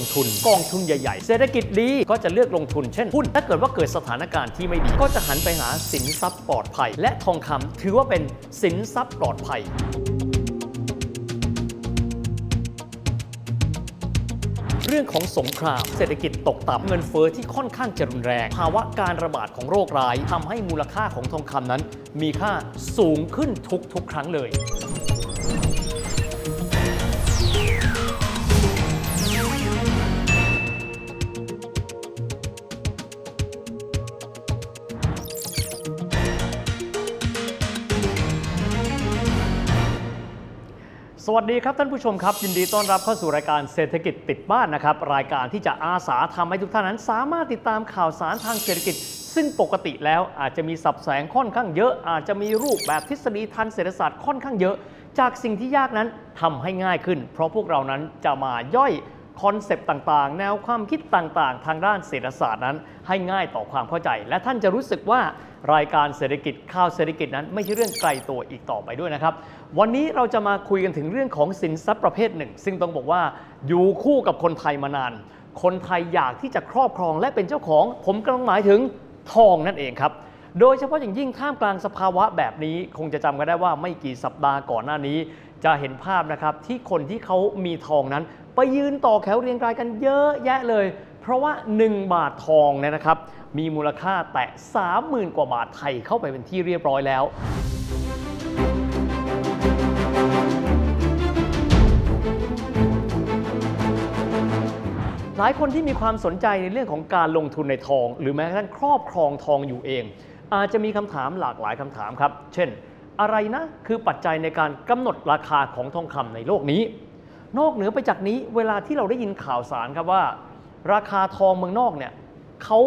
งทุนกองทุนใหญ่ๆ เศรษฐกิจดีก็จะเลือกลงทุนเช่นหุ้น ถ้าเกิดว่าเกิดสถานการณ์ที่ไม่ดี ก็จะหันไปหาสินทรัพย์ปลอดภัย และทองคำถือว่าเป็นสินทรัพย์ปลอดภัยเรื่องของสงคราม เศรษฐกิจตกต่ำเงินเฟอ้อที่ค่อนข้างจะรุนแรง ภาวะการระบาดของโรคร้ายทำให้มูลค่าของทองคำนั้น มีค่าสูงขึ้นทุกๆครั้งเลย สวัสดีครับท่านผู้ชมครับ ยินดีต้อนรับเข้าสู่รายการเศรษฐกิจติดบ้านนะครับ รายการที่จะอาสาทำให้ทุกท่านนั้น สามารถติดตามข่าวสารทางเศรษฐกิจ ซึ่งปกติแล้วอาจจะมีสับแสงค่อนข้างเยอะ อาจจะมีรูปแบบทฤษฎีทางเศรษฐศาสตร์ค่อนข้างเยอะ จากสิ่งที่ยากนั้นทำให้ง่ายขึ้น เพราะพวกเรานั้นจะมาย่อย คอนเซปต์ต่างๆ แนวความคิดต่างๆ ทางด้านเศรษฐศาสตร์นั้น ให้ง่ายต่อความเข้าใจ และท่านจะรู้สึกว่ารายการเศรษฐกิจข่าวเศรษฐกิจนั้น ไม่ใช่เรื่องไกลตัวอีกต่อไปด้วยนะครับ วันนี้เราจะมาคุยกันถึงเรื่องของสินทรัพย์ประเภทหนึ่ง ซึ่งต้องบอกว่าอยู่คู่กับคนไทยมานาน คนไทยอยากที่จะครอบครองและเป็นเจ้าของ ผมกำลังหมายถึงทองนั่นเองครับโดยเฉพาะอย่างยิ่งท่ามกลางสภาวะแบบนี้ คงจะจำกันได้ว่าไม่กี่สัปดาห์ก่อนหน้านี้ จะเห็นภาพนะครับที่คนที่เขามีทองนั้น ไปยืนต่อแถวเรียงรายกันเยอะแยะเลย เพราะว่า 1 บาททองเนี่ยนะครับ มีมูลค่าแตะ30,000 กว่าบาทไทยเข้าไปเป็นที่เรียบร้อยแล้วหลายคนที่มีความสนใจในเรื่องของการลงทุนในทอง หรือแม้กระทั่งครอบครองทองอยู่เอง อาจจะมีคำถามหลากหลายคำถามครับ เช่น อะไรนะคือปัจจัยในการกำหนดราคาของทองคำในโลกนี้ นอกเหนือไปจากนี้เวลาที่เราได้ยินข่าวสารครับว่า ราคาทองเมืองนอกเนี่ยเขา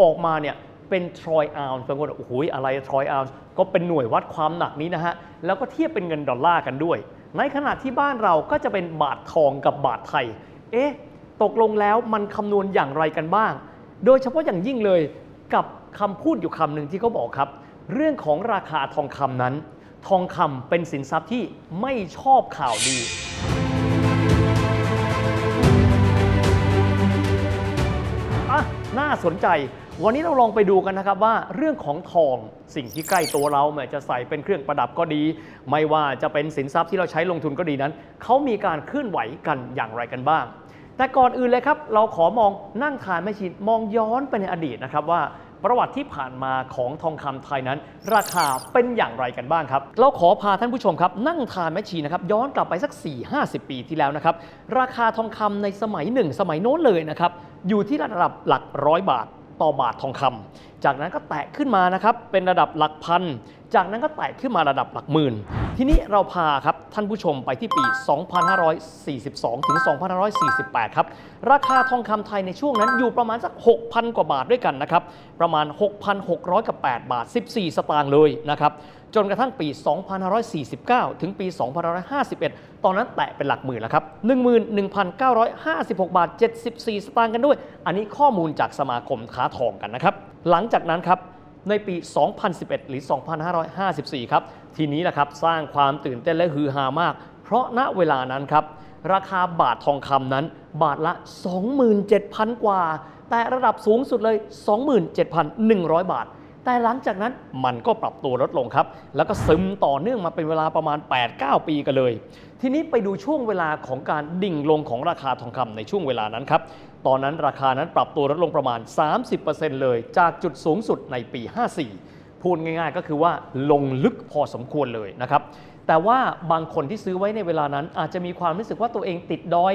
ออกมาเนี่ยเป็นทรอยออนซ์บางคนโอ้โหอะไรทรอยออนซ์ก็เป็นหน่วยวัดความหนักนี้นะฮะ แล้วก็เทียบเป็นเงินดอลลาร์กันด้วย ในขณะที่บ้านเราก็จะเป็นบาททองกับบาทไทย เอ๊ะ ตกลงแล้วมันคำนวณอย่างไรกันบ้าง โดยเฉพาะอย่างยิ่งเลยกับคำพูดอยู่คำหนึ่งที่เขาบอกครับ เรื่องของราคาทองคำนั้น ทองคำเป็นสินทรัพย์ที่ไม่ชอบข่าวดี น่าสนใจ วันนี้เราลองไปดูกันนะครับว่าเรื่องของทองสิ่งที่ใกล้ตัวเราแม้จะใส่เป็นเครื่องประดับก็ดี ไม่ว่าจะเป็นสินทรัพย์ที่เราใช้ลงทุนก็ดีนั้นเขามีการเคลื่อนไหวกันอย่างไรกันบ้าง แต่ก่อนอื่นเลยครับ เราขอมองนั่งทานแม่ชีมองย้อนไปในอดีตนะครับว่า ประวัติที่ผ่านมาของทองคำไทยนั้น ราคาเป็นอย่างไรกันบ้างครับ เราขอพาท่านผู้ชมครับ นั่งทานแมชีนะครับย้อนกลับไปสัก 4-50 ปีที่แล้วนะครับ ราคาทองคำในสมัยหนึ่งสมัยโน้นเลยนะครับ อยู่ที่ระดับหลักร้อยบาทต่อบาททองคำจากนั้นก็แตะขึ้นมานะครับเป็นระดับหลักพัน จากนั้นก็แตะขึ้นมาระดับหลักหมื่น ทีนี้เราพาครับท่านผู้ชมไปที่ปี 2542 ถึง 2548 ครับ ราคาทองคำไทยในช่วงนั้นอยู่ประมาณสัก 6,000 กว่าบาทด้วยกันนะครับ ประมาณ 6,600กับ8บาท 14 สตางค์เลยนะครับ จนกระทั่งปี 2549 ถึงปี 2551 ตอนนั้นแตะเป็นหลักหมื่นแล้วครับ 11,956 บาท 74 สตางค์กันด้วย อันนี้ข้อมูลจากสมาคมค้าทองกันนะครับ หลังจากนั้นครับในปี 2011 หรือ 2554 ครับ ทีนี้แหละครับสร้างความตื่นเต้นและฮือฮามาก เพราะณเวลานั้นครับ ราคาบาททองคำนั้น บาทละ 27,000 กว่า แต่ระดับสูงสุดเลย 27,100 บาท แต่หลังจากนั้นมันก็ปรับตัวลดลงครับ แล้วก็ซึมต่อเนื่องมาเป็นเวลาประมาณ 8-9 ปีกันเลย ทีนี้ไปดูช่วงเวลาของการดิ่งลงของราคาทองคำในช่วงเวลานั้นครับตอนนั้นราคานั้นปรับตัวลดลงประมาณ 30%เลย จากจุดสูงสุดในปี 54 พูดง่ายๆ ก็คือว่าลงลึกพอสมควรเลยนะครับ แต่ว่าบางคนที่ซื้อไว้ในเวลานั้น อาจจะมีความรู้สึกว่าตัวเองติดดอย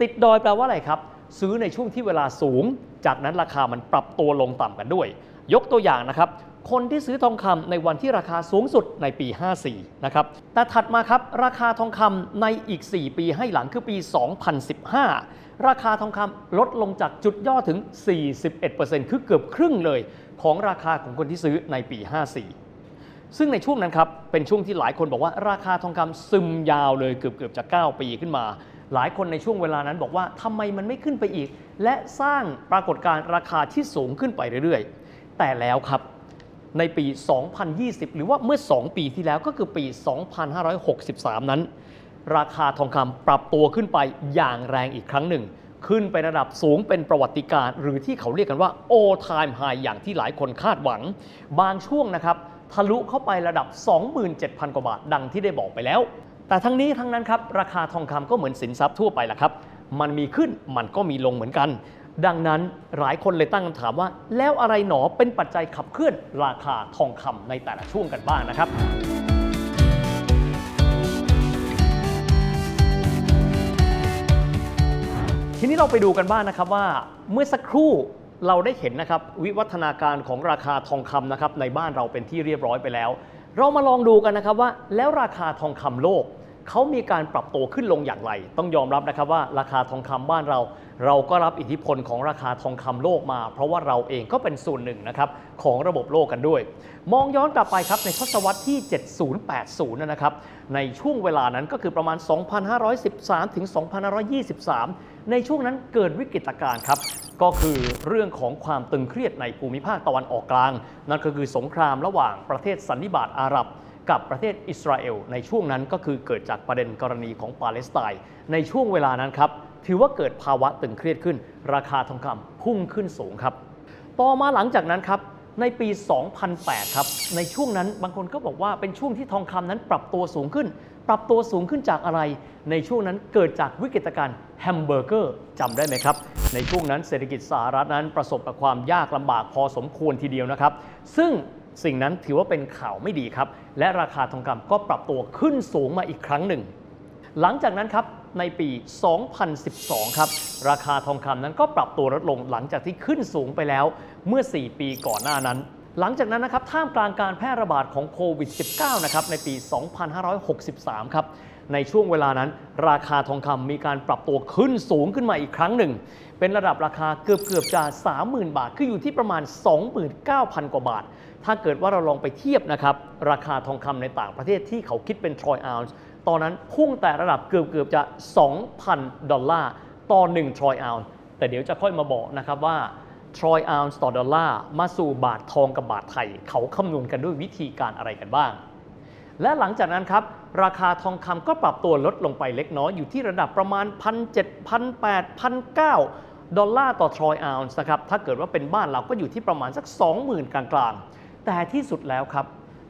ติดดอยแปลว่าอะไรครับ ซื้อในช่วงที่เวลาสูง จากนั้นราคามันปรับตัวลงต่ำกันด้วย ยกตัวอย่างนะครับ คนที่ซื้อทองคำในวันที่ราคาสูงสุดในปี 54 นะครับ แต่ถัดมาครับ ราคาทองคำในอีก 4 ปีให้หลังคือปี 2015 ราคาทองคำลดลงจากจุดย่อถึง 41%คือเกือบครึ่งเลย ของราคาของคนที่ซื้อในปี 54 ซึ่งในช่วงนั้นครับ เป็นช่วงที่หลายคนบอกว่าราคาทองคำซึมยาวเลยเกือบเกือบจะ 9 ปีขึ้นมาหลายคนในช่วงเวลานั้นบอกว่าทำไมมันไม่ขึ้นไปอีก และสร้างปรากฏการณ์ราคาที่สูงขึ้นไปเรื่อยๆ แต่แล้วครับ ในปี 2020 หรือว่าเมื่อ 2 ปีที่แล้วก็คือปี 2563 นั้น ราคาทองคำปรับตัวขึ้นไปอย่างแรงอีกครั้งหนึ่ง ขึ้นไประดับสูงเป็นประวัติการ หรือที่เขาเรียกกันว่า all time high อย่างที่หลายคนคาดหวัง บางช่วงนะครับ ทะลุเข้าไประดับ 27,000 กว่าบาทดังที่ได้บอกไปแล้ว แต่ทั้งนี้ทั้งนั้นครับราคาทองคำก็เหมือนสินทรัพย์ทั่วไปแหละครับ มันมีขึ้นมันก็มีลงเหมือนกัน ดังนั้นหลายคนเลยตั้งคำถามว่า แล้วอะไรหนอเป็นปัจจัยขับเคลื่อนราคาทองคำในแต่ละช่วงกันบ้างนะครับทีนี้เราไปดูกันบ้างนะครับว่าเมื่อสักครู่เราได้เห็นนะครับวิวัฒนาการของราคาทองคำนะครับในบ้านเราเป็นที่เรียบร้อยไปแล้ว เรามาลองดูกันนะครับว่า แล้วราคาทองคำโลก เขามีการปรับตัวขึ้นลงอย่างไร ต้องยอมรับนะครับว่าราคาทองคำบ้านเรา เราก็รับอิทธิพลของราคาทองคำโลกมา เพราะว่าเราเองก็เป็นส่วนหนึ่งนะครับของระบบโลกกันด้วย มองย้อนกลับไปครับในทศวรรษที่ 7080 นะครับในช่วงเวลานั้นก็คือประมาณ 2513 ถึง 2523 ในช่วงนั้นเกิดวิกฤตการณ์ครับก็คือเรื่องของความตึงเครียดในภูมิภาคตะวันออกกลาง นั่นก็คือสงครามระหว่างประเทศสันนิบาตอาหรับ กับประเทศอิสราเอลในช่วงนั้นก็คือเกิดจากประเด็นกรณีของปาเลสไตน์ในช่วงเวลานั้นครับถือว่าเกิดภาวะตึงเครียดขึ้น ราคาทองคำพุ่งขึ้นสูงครับ ต่อมาหลังจากนั้นครับในปี 2008 ครับ ในช่วงนั้นบางคนก็บอกว่าเป็นช่วงที่ทองคำนั้นปรับตัวสูงขึ้น ปรับตัวสูงขึ้นจากอะไร ในช่วงนั้นเกิดจากวิกฤตการณ์แฮมเบอร์เกอร์จำได้ไหมครับ ในช่วงนั้นเศรษฐกิจสหรัฐนั้นประสบกับความยากลำบากพอสมควรทีเดียวนะครับ ซึ่ง สิ่งนั้นถือว่าเป็นข่าวไม่ดีครับ และราคาทองคำก็ปรับตัวขึ้นสูงมาอีกครั้งหนึ่ง หลังจากนั้นครับในปี 2012 ครับ ราคาทองคำนั้นก็ปรับตัวลดลงหลังจากที่ขึ้นสูงไปแล้วเมื่อ 4 ปีก่อนหน้านั้น หลังจากนั้นนะครับท่ามกลางการแพร่ระบาดของโควิด -19 นะครับในปี 2563 ครับ ในช่วงเวลานั้น ราคาทองคำมีการปรับตัวขึ้นสูงขึ้นมาอีกครั้งหนึ่ง เป็นระดับราคาเกือบเกือบจะ 30,000 บาท คืออยู่ที่ประมาณ 29,000 กว่าบาท ถ้าเกิดว่าเราลองไปเทียบนะครับ ราคาทองคำในต่างประเทศที่เขาคิดเป็นทรอยอ n นซ์ตอนนั้นพุ่งแต่ระดับเกือบเกือบๆจะ 2,000 ดอลลาร์ต่อ1ทรอยอ n นซ์แต่เดี๋ยวจะค่อยมาบอกนะครับว่าทรอยอ n นซ์ต่อดอลลาร์มาสู่บาททองกับบาทไทย เขาคำนวณกันด้วยวิธีการอะไรกันบ้าง และหลังจากนั้นครับ ราคาทองคำก็ปรับตัวลดลงไปเล็กน้อย อยู่ที่ระดับประมาณ 1,700 1,800 1,900 ดอลลาร์ต่อทรอยอ n นซ์นะครับ ถ้าเกิดว่าเป็นบ้านเราก็อยู่ที่ประมาณสัก 20,000 กลางๆ แต่ที่สุดแล้วครับ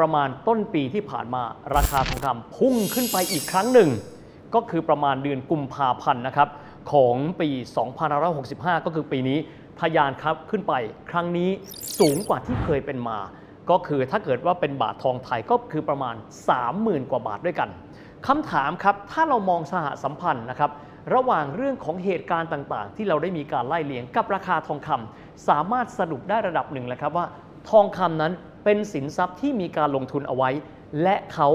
ประมาณต้นปีที่ผ่านมาราคาทองคำพุ่งขึ้นไปอีกครั้งหนึ่ง ก็คือประมาณเดือนกุมภาพันธ์นะครับของปี2565 ก็คือปีนี้ทะยานครับขึ้นไปครั้งนี้สูงกว่าที่เคยเป็นมา ก็คือถ้าเกิดว่าเป็นบาททองไทยก็คือประมาณ 30,000 กว่าบาทด้วยกันคำถามครับถ้าเรามองสหสัมพันธ์นะครับระหว่างเรื่องของเหตุการณ์ต่างๆ ที่เราได้มีการไล่เลียงกับราคาทองคำสามารถสรุปได้ระดับหนึ่งแล้วครับว่า ทองคำนั้นเป็นสินทรัพย์ที่มีการลงทุนเอาไว้ และเขา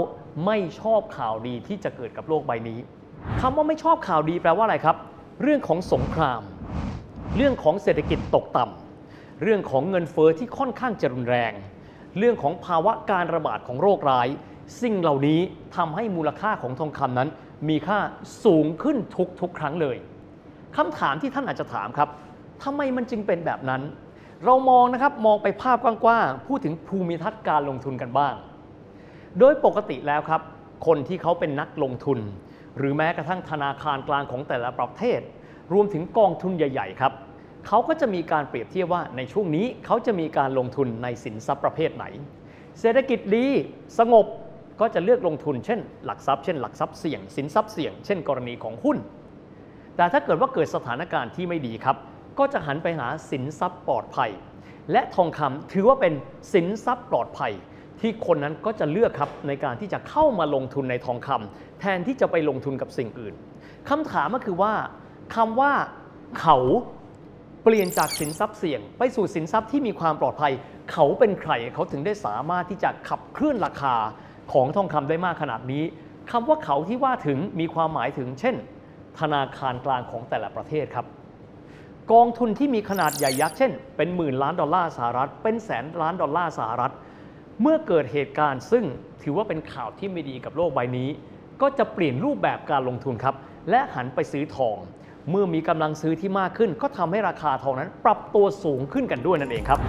ไม่ชอบข่าวดีที่จะเกิดกับโลกใบนี้คำว่าไม่ชอบข่าวดีแปลว่าอะไรครับ เรื่องของสงคราม เรื่องของเศรษฐกิจตกต่ำเรื่องของเงินเฟอ้อที่ค่อนข้างจะรุนแรง เรื่องของภาวะการระบาดของโรคร้าย สิ่งเหล่านี้ทำให้มูลค่าของทองคำนั้น มีค่าสูงขึ้นทุกๆครั้งเลยคำถามที่ท่านอาจจะถามครับทำไมมันจึงเป็นแบบนั้น เรามองนะครับมองไปภาพกว้างๆพูดถึงภูมิทัศน์การลงทุนกันบ้าง โดยปกติแล้วครับ คนที่เขาเป็นนักลงทุน หรือแม้กระทั่งธนาคารกลางของแต่ละประเทศ รวมถึงกองทุนใหญ่ ๆ ครับ เขาก็จะมีการเปรียบเทียบว่าในช่วงนี้เขาจะมีการลงทุนในสินทรัพย์ประเภทไหน เศรษฐกิจดีสงบก็จะเลือกลงทุนเช่น หลักทรัพย์เช่นหลักทรัพย์เสี่ยงสินทรัพย์เสี่ยง เช่น กรณีของหุ้น แต่ถ้าเกิดว่าเกิดสถานการณ์ที่ไม่ดีครับ ก็จะหันไปหาสินทรัพย์ปลอดภัย และทองคำถือว่าเป็นสินทรัพย์ปลอดภัย ที่คนนั้นก็จะเลือกครับในการที่จะเข้ามาลงทุนในทองคำแทนที่จะไปลงทุนกับสิ่งอื่นคำถามก็คือว่าคำว่าเขา เปลี่ยนจากสินทรัพย์เสี่ยง ไปสู่สินทรัพย์ที่มีความปลอดภัย เขาเป็นใครเขาถึงได้สามารถที่จะขับเคลื่อนราคาของทองคำได้มากขนาดนี้คำว่าเขาที่ว่าถึงมีความหมายถึง เช่น ธนาคารกลางของแต่ละประเทศครับ กองทุนที่มีขนาดใหญ่ยักษ์เช่น เป็นหมื่นล้านดอลลาร์สหรัฐ เป็นแสนล้านดอลลาร์สหรัฐ เมื่อเกิดเหตุการณ์ ซึ่งถือว่าเป็นข่าวที่ไม่ดีกับโลกใบนี้ ก็จะเปลี่ยนรูปแบบการลงทุนครับ และหันไปซื้อทอง เมื่อมีกำลังซื้อที่มากขึ้น ก็ทำให้ราคาทองนั้น ปรับตัวสูงขึ้นกันด้วยนั่นเองครับ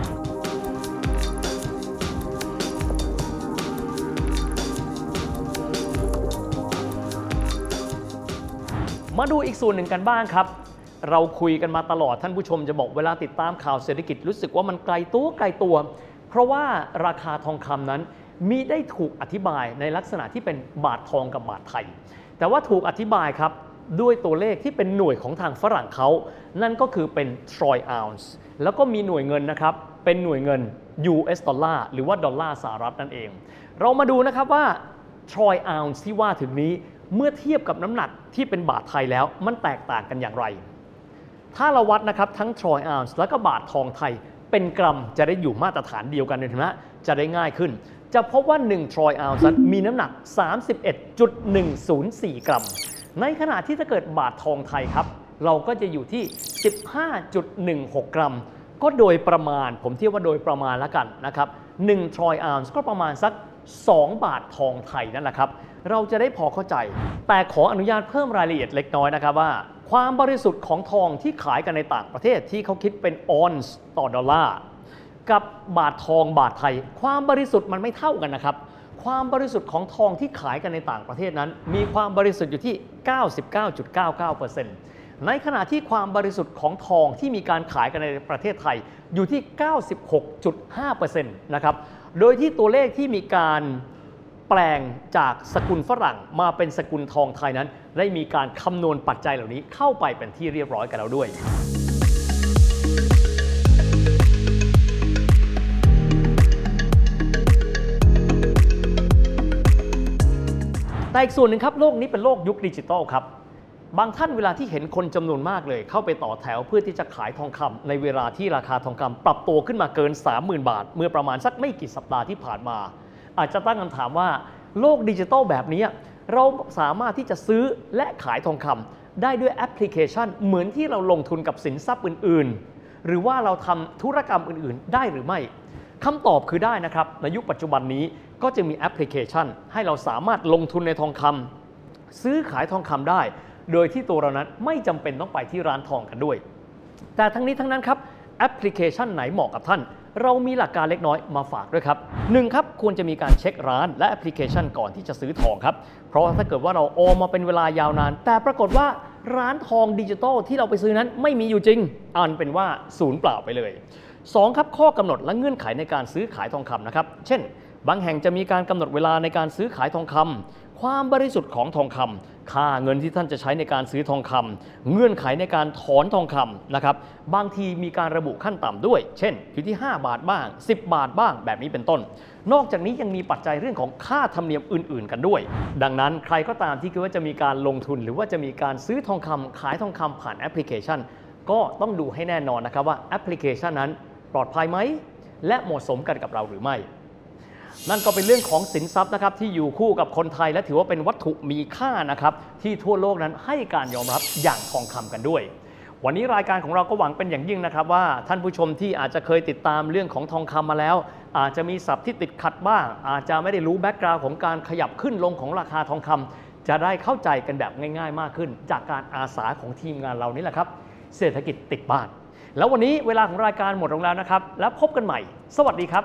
มาดูอีกส่วนหนึ่งกันบ้างครับ เราคุยกันมาตลอดท่านผู้ชมจะบอกเวลาติดตามข่าวเศรษฐกิจรู้สึกว่ามันไกลตัวไกลตัว เพราะว่าราคาทองคำนั้นมีได้ถูกอธิบายในลักษณะที่เป็นบาททองกับบาทไทย แต่ว่าถูกอธิบายครับ ด้วยตัวเลขที่เป็นหน่วยของทางฝรั่งเขา นั่นก็คือเป็น troy ounce แล้วก็มีหน่วยเงินนะครับ เป็นหน่วยเงิน US ดอลลาร์หรือว่าดอลลาร์สหรัฐนั่นเอง เรามาดูนะครับว่า troy ounce ที่ว่าถึงนี้เมื่อเทียบกับน้ำหนักที่เป็นบาทไทยแล้วมันแตกต่างกันอย่างไร ถ้าเราวัดนะครับทั้ง troy ounce แล้วก็บาททองไทยเป็นกรัมจะได้อยู่มาตรฐานเดียวกันเลยนะจะได้ง่ายขึ้น จะพบว่า1 troy ounce นั้นมีน้ำหนัก 31.104 กรัม ในขณะที่ถ้าเกิดบาททองไทยครับ เราก็จะอยู่ที่ 15.16 กรัม ก็โดยประมาณ ผมเทียบว่าโดยประมาณแล้วกันนะครับ1 troy ounce ก็ประมาณสัก 2 บาททองไทยนั่นแหละครับ เราจะได้พอเข้าใจ แต่ขออนุญาตเพิ่มรายละเอียดเล็กน้อยนะครับว่า ความบริสุทธิ์ของทองที่ขายกันในต่างประเทศที่เขาคิดเป็นออนซ์ต่อดอลลาร์กับบาททองบาทไทย ความบริสุทธิ์มันไม่เท่ากันนะครับ ความบริสุทธิ์ของทองที่ขายกันในต่างประเทศนั้น มีความบริสุทธิ์อยู่ที่ 99.99%ในขณะที่ความบริสุทธิ์ของทองที่มีการขายกันในประเทศไทยอยู่ที่ 96.5%นะครับ โดยที่ตัวเลขที่มีการแปลงจากสกุลฝรั่งมาเป็นสกุลทองไทยนั้น ได้มีการคำนวณปัจจัยเหล่านี้เข้าไปเป็นที่เรียบร้อยกันแล้วด้วย แต่อีกส่วนหนึ่งครับโลกนี้เป็นโลกยุคดิจิตอลครับ บางท่านเวลาที่เห็นคนจำนวนมากเลย เข้าไปต่อแถวเพื่อที่จะขายทองคำในเวลาที่ราคาทองคำปรับตัวขึ้นมาเกิน 30,000 บาท เมื่อประมาณสักไม่กี่สัปดาห์ที่ผ่านมา อาจจะตั้งคำถามว่า โลกดิจิตอลแบบนี้เราสามารถที่จะซื้อและขายทองคำได้ด้วยแอปพลิเคชัน เหมือนที่เราลงทุนกับสินทรัพย์อื่น ๆ หรือว่าเราทำธุรกรรมอื่น ๆ ได้หรือไม่คำตอบคือได้นะครับในยุคปัจจุบันนี้ ก็จะมีแอปพลิเคชัน ให้เราสามารถลงทุนในทองคำซื้อขายทองคำได้ โดยที่ตัวเรานั้นไม่จำเป็นต้องไปที่ร้านทองกันด้วย แต่ทั้งนี้ทั้งนั้นครับแอปพลิเคชันไหนเหมาะกับท่าน เรามีหลักการเล็กน้อยมาฝากด้วยครับหนึ่งครับควรจะมีการเช็คร้านและแอปพลิเคชันก่อนที่จะซื้อทองครับ เพราะว่าถ้าเกิดว่าเราออมมาเป็นเวลายาวนาน แต่ปรากฏว่าร้านทองดิจิตอลที่เราไปซื้อนั้นไม่มีอยู่จริง อันเป็นว่าศูนย์เปล่าไปเลย 2. ครับข้อกำหนดและเงื่อนไขในการซื้อขายทองคำนะครับ เช่น บางแห่งจะมีการกำหนดเวลาในการซื้อขายทองคำความบริสุทธิ์ของทองคำค่าเงินที่ท่านจะใช้ในการซื้อทองคำเงื่อนไขในการถอนทองคำนะครับ บางทีมีการระบุขั้นต่ำด้วย เช่น อยู่ที่ 5 บาทบ้าง 10 บาทบ้างแบบนี้เป็นต้น นอกจากนี้ยังมีปัจจัยเรื่องของค่าธรรมเนียมอื่น ๆ กันด้วย ดังนั้นใครก็ตามที่คิดว่าจะมีการลงทุน หรือว่าจะมีการซื้อทองคำขายทองคำผ่านแอปพลิเคชัน ก็ต้องดูให้แน่นอนนะครับว่าแอปพลิเคชันนั้น ปลอดภัยไหมและเหมาะสมกันกับเราหรือไม่ นั่นก็เป็นเรื่องของสินทรัพย์นะครับที่อยู่คู่กับคนไทยและถือว่าเป็นวัตถุมีค่านะครับที่ทั่วโลกนั้นให้การยอมรับอย่างทองคำกันด้วย วันนี้รายการของเราก็หวังเป็นอย่างยิ่งนะครับ ว่าท่านผู้ชมที่อาจจะเคยติดตามเรื่องของทองคำมาแล้ว อาจจะมีศัพท์ที่ติดขัดบ้าง อาจจะไม่ได้รู้แบ็กกราวน์ของการขยับขึ้นลงของราคาทองคำจะได้เข้าใจกันแบบง่าย ๆ มากขึ้น จากการอาสาของทีมงานเรานี่แหละครับ เศรษฐกิจติดบ้าน แล้ววันนี้เวลาของรายการหมดลงแล้วนะครับ แล้วพบกันใหม่ สวัสดีครับ